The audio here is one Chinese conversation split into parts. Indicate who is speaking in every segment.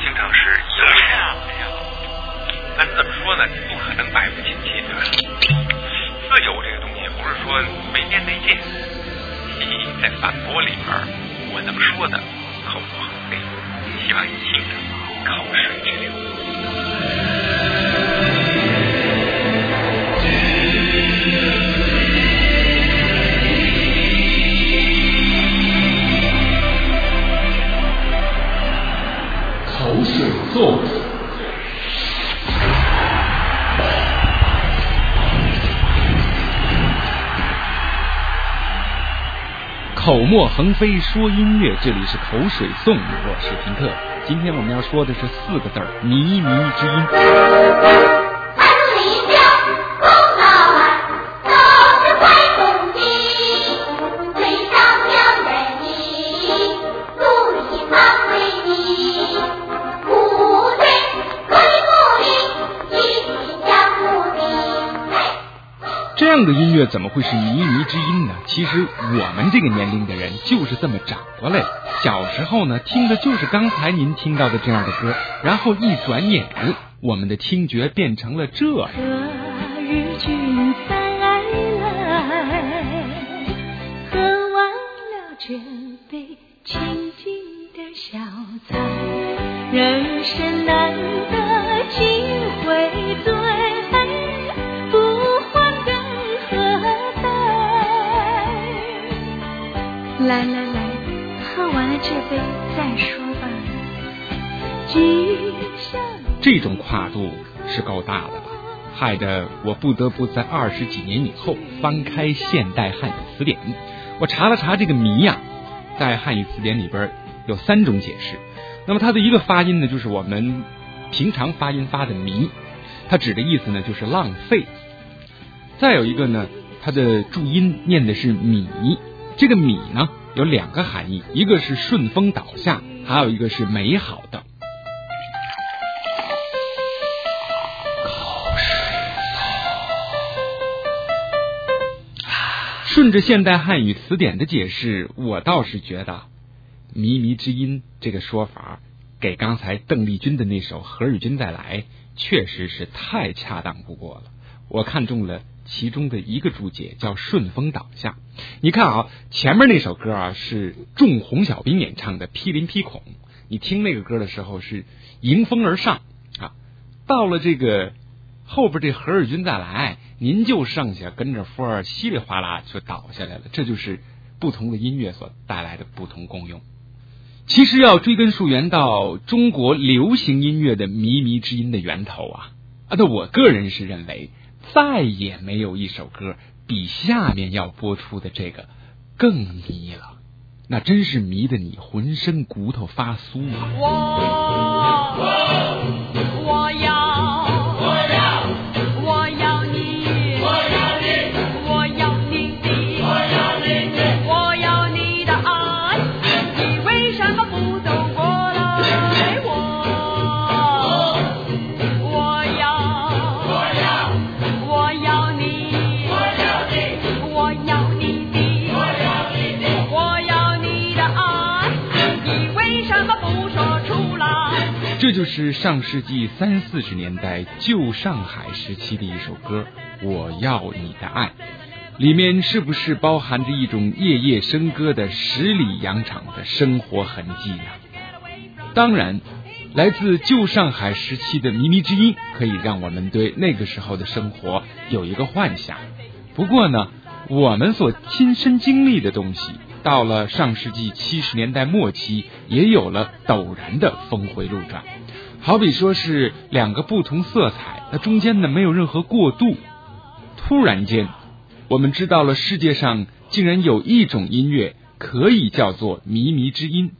Speaker 1: 经常是一而再再而三。但是怎么说呢？不可能百无禁忌，对吧？自由这个东西不是说没边没界。你在反驳里边，我能说的口不横飞，希望你听着口水直流。
Speaker 2: 口沫横飞说音乐，这里是口水颂，我是平克。今天我们要说的是四个字儿——靡靡之音。音乐怎么会是靡靡之音呢？其实我们这个年龄的人就是这么长过来的。小时候呢，听的就是刚才您听到的这样的歌，然后一转眼，我们的听觉变成了这样。
Speaker 3: 日君再来，喝完了这杯清静的小菜，人生难得几来来来，喝完了这杯再说吧。
Speaker 2: 这种跨度是够大的吧？害得我不得不在二十几年以后翻开现代汉语词典。我查了查这个“迷”呀，在汉语词典里边有三种解释。那么它的一个发音呢，就是我们平常发音发的“迷”，它指的意思呢就是浪费。再有一个呢，它的注音念的是“米”。这个米呢有两个含义，一个是顺风倒下，还有一个是美好的。口水顺着现代汉语词典的解释，我倒是觉得“靡靡之音”这个说法，给刚才邓丽君的那首《何日君再来》确实是太恰当不过了。我看中了。其中的一个注解叫“顺风倒下”。你看啊，前面那首歌啊是众红小兵演唱的《霹雳劈孔》，你听那个歌的时候是迎风而上啊。到了这个后边这何日君再来，您就剩下跟着风儿稀里哗啦就倒下来了。这就是不同的音乐所带来的不同功用。其实要追根溯源到中国流行音乐的靡靡之音的源头啊，啊，那我个人是认为。再也没有一首歌比下面要播出的这个更迷了，那真是迷得你浑身骨头发酥
Speaker 3: 啊！
Speaker 2: 这就是上世纪三四十年代旧上海时期的一首歌《我要你的爱》，里面是不是包含着一种夜夜笙歌的十里洋场的生活痕迹呢？当然，来自旧上海时期的靡靡之音可以让我们对那个时候的生活有一个幻想。不过呢，我们所亲身经历的东西。到了上世纪七十年代末期，也有了陡然的峰回路转。好比说是两个不同色彩，那中间呢没有任何过渡。突然间，我们知道了世界上竟然有一种音乐可以叫做靡靡之音。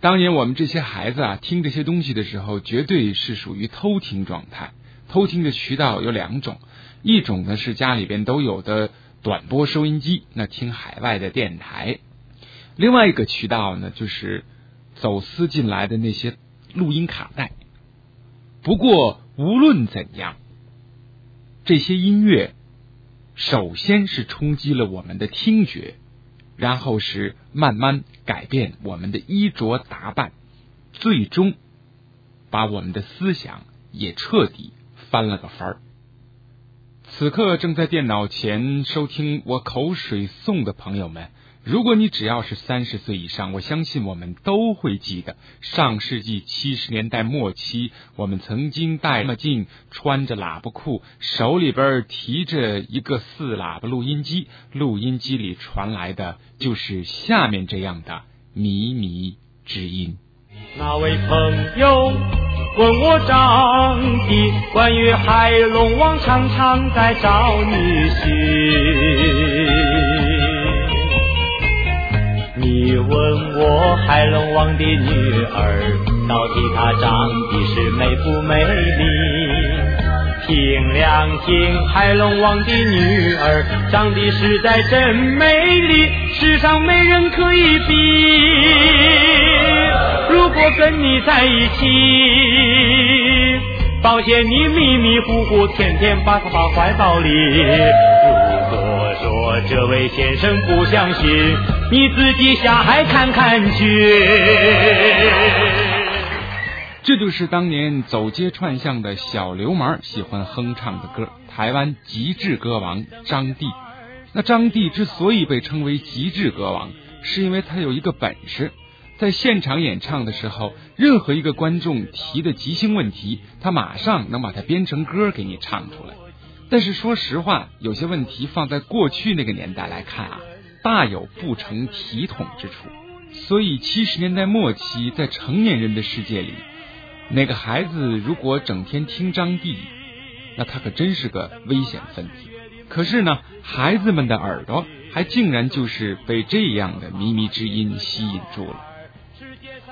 Speaker 2: 当年我们这些孩子啊听这些东西的时候，绝对是属于偷听状态。偷听的渠道有两种，一种呢是家里边都有的。短波收音机，那听海外的电台；另外一个渠道呢，就是走私进来的那些录音卡带。不过无论怎样，这些音乐首先是冲击了我们的听觉，然后是慢慢改变我们的衣着打扮，最终把我们的思想也彻底翻了个番儿。此刻正在电脑前收听我口水颂的朋友们。如果你只要是三十岁以上，我相信我们都会记得上世纪七十年代末期，我们曾经戴墨镜、穿着喇叭裤，手里边提着一个四喇叭录音机，录音机里传来的就是下面这样的靡靡之音。
Speaker 4: 那位朋友问我张帝，关于海龙王常常在找女婿。你问我海龙王的女儿，到底她长得是美不美丽？凭良心，海龙王的女儿长得实在真美丽，世上没人可以比。如果跟你在一起，保险你迷迷糊糊，天天把他抱怀抱里。如果说这位先生不相信。你自己下海看看去。
Speaker 2: 这就是当年走街串巷的小流氓喜欢哼唱的歌，台湾极致歌王张帝。那张帝之所以被称为极致歌王，是因为他有一个本事，在现场演唱的时候，任何一个观众提的即兴问题，他马上能把它编成歌给你唱出来。但是说实话，有些问题放在过去那个年代来看啊。大有不成体统之处，所以七十年代末期，在成年人的世界里，哪个孩子如果整天听张帝，那他可真是个危险分子。可是呢，孩子们的耳朵还竟然就是被这样的靡靡之音吸引住了。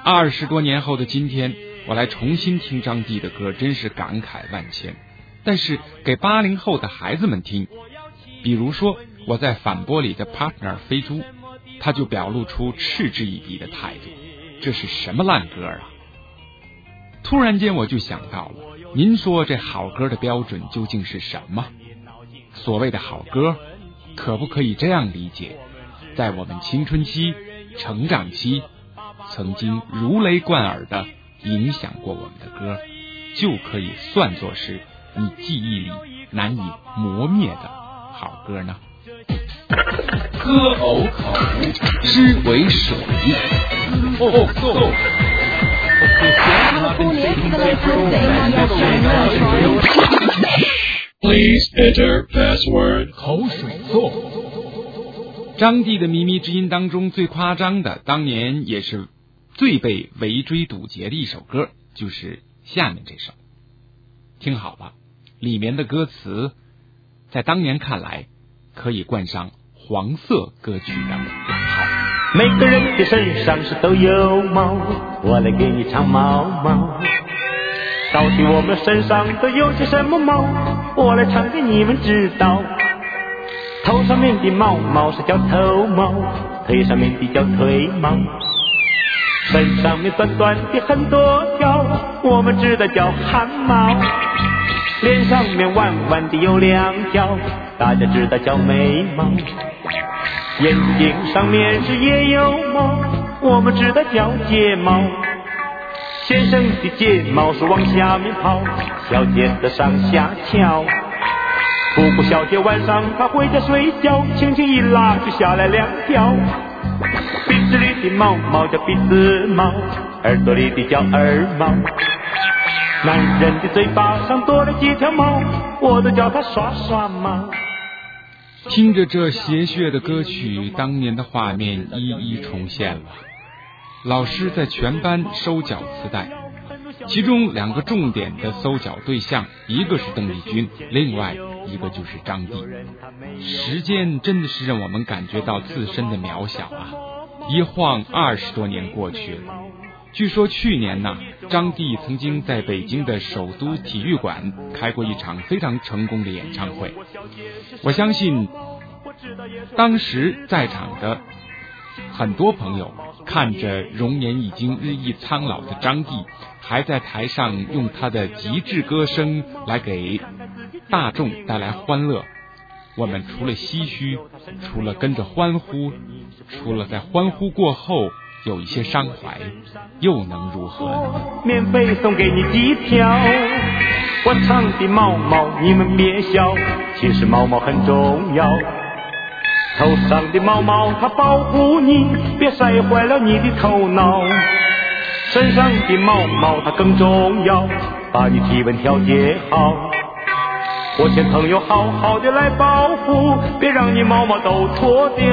Speaker 2: 二十多年后的今天，我来重新听张帝的歌，真是感慨万千。但是给八零后的孩子们听，比如说。我在反驳里的 partner 飞猪，他就表露出嗤之以鼻的态度。这是什么烂歌啊！突然间我就想到了，您说这好歌的标准究竟是什么？所谓的好歌，可不可以这样理解？在我们青春期、成长期，曾经如雷贯耳的影响过我们的歌，就可以算作是你记忆里难以磨灭的好歌呢？
Speaker 5: 歌偶口诗为水。哦哦。Please enter password。口水颂。
Speaker 2: 张帝的靡靡之音当中最夸张的，当年也是最被围追堵截的一首歌，就是下面这首。听好了，里面的歌词，在当年看来可以冠上。黄色歌曲的好。
Speaker 4: 每个人的身上是都有毛，我来给你唱毛毛。到底我们身上都有些什么毛？我来唱给你们知道。头上面的毛毛是叫头毛，腿上面的叫腿毛，身上面短短的很多条，我们知道叫汗毛。脸上面弯弯的有两条，大家知道叫眉毛。眼睛上面是也有毛，我们知道叫睫毛。先生的睫毛是往下面跑，小姐的上下翘。不过小姐晚上她回家睡觉，轻轻一拉就下来两条。鼻子里的毛毛叫鼻子毛，耳朵里的叫耳毛。男人的嘴巴上多了几条毛，我都叫他刷刷毛。
Speaker 2: 听着这邪谑的歌曲，当年的画面一一重现了。老师在全班收缴磁带，其中两个重点的搜缴对象，一个是邓丽君，另外一个就是张帝。时间真的是让我们感觉到自身的渺小啊！一晃二十多年过去了。据说去年呢，张帝曾经在北京的首都体育馆开过一场非常成功的演唱会。我相信，当时在场的很多朋友看着容颜已经日益苍老的张帝，还在台上用他的极致歌声来给大众带来欢乐。我们除了唏嘘，除了跟着欢呼，除了在欢呼过后。有一些伤怀，又能如何？
Speaker 4: 免费送给你机票，我唱的毛毛，你们别笑，其实毛毛很重要。头上的毛毛它保护你，别晒坏了你的头脑。身上的毛毛它更重要，把你体温调节好。我请朋友好好的来保护，别让你毛毛都脱掉。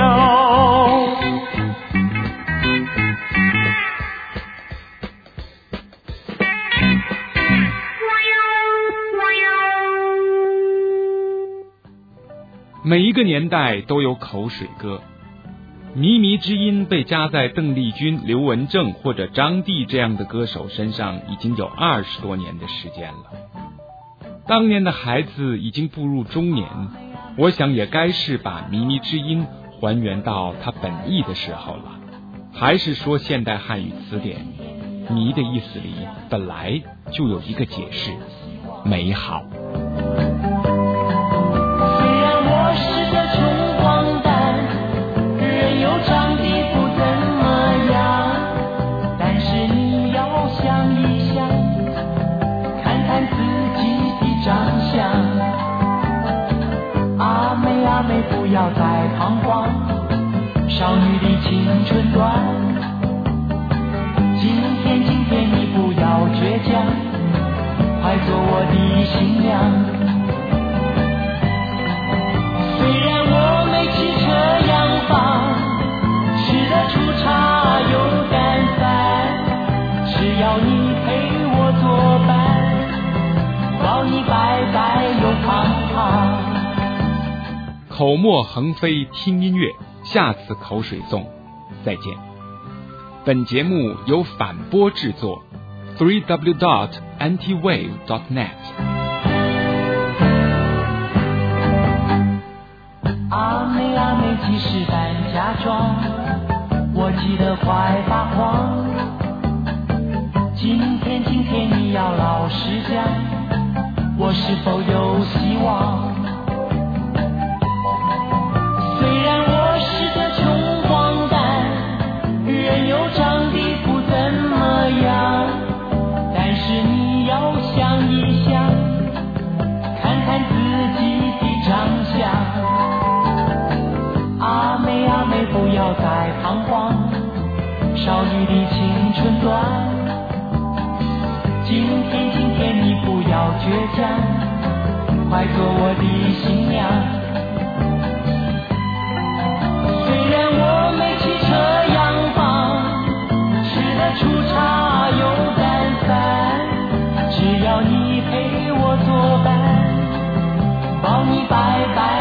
Speaker 2: 每一个年代都有口水歌，靡靡之音被加在邓丽君、刘文正或者张帝这样的歌手身上，已经有二十多年的时间了。当年的孩子已经步入中年，我想也该是把靡靡之音还原到它本意的时候了。还是说现代汉语词典“靡”的意思里本来就有一个解释：美好。
Speaker 6: 阿妹不要再彷徨，少女的青春短。今天，今天你不要倔强，快做我的新娘。虽然我没汽车洋房，吃得出茶又淡饭，只要你陪我
Speaker 2: 口沫横飞，听音乐，下次口水送，再见。本节目由反播制作，three w dot antiwave dot net。
Speaker 6: 阿妹阿妹，几时搬家装？我急得快发慌。今天今天你要老实讲，我是否有希望？虽然我是个穷光蛋，人又长得不怎么样，但是你要想一想，看看自己的长相。阿妹阿妹不要再彷徨，少女的青春短。今天今天你不要倔强，快做我的新娘。只要你陪我作伴，保你白白。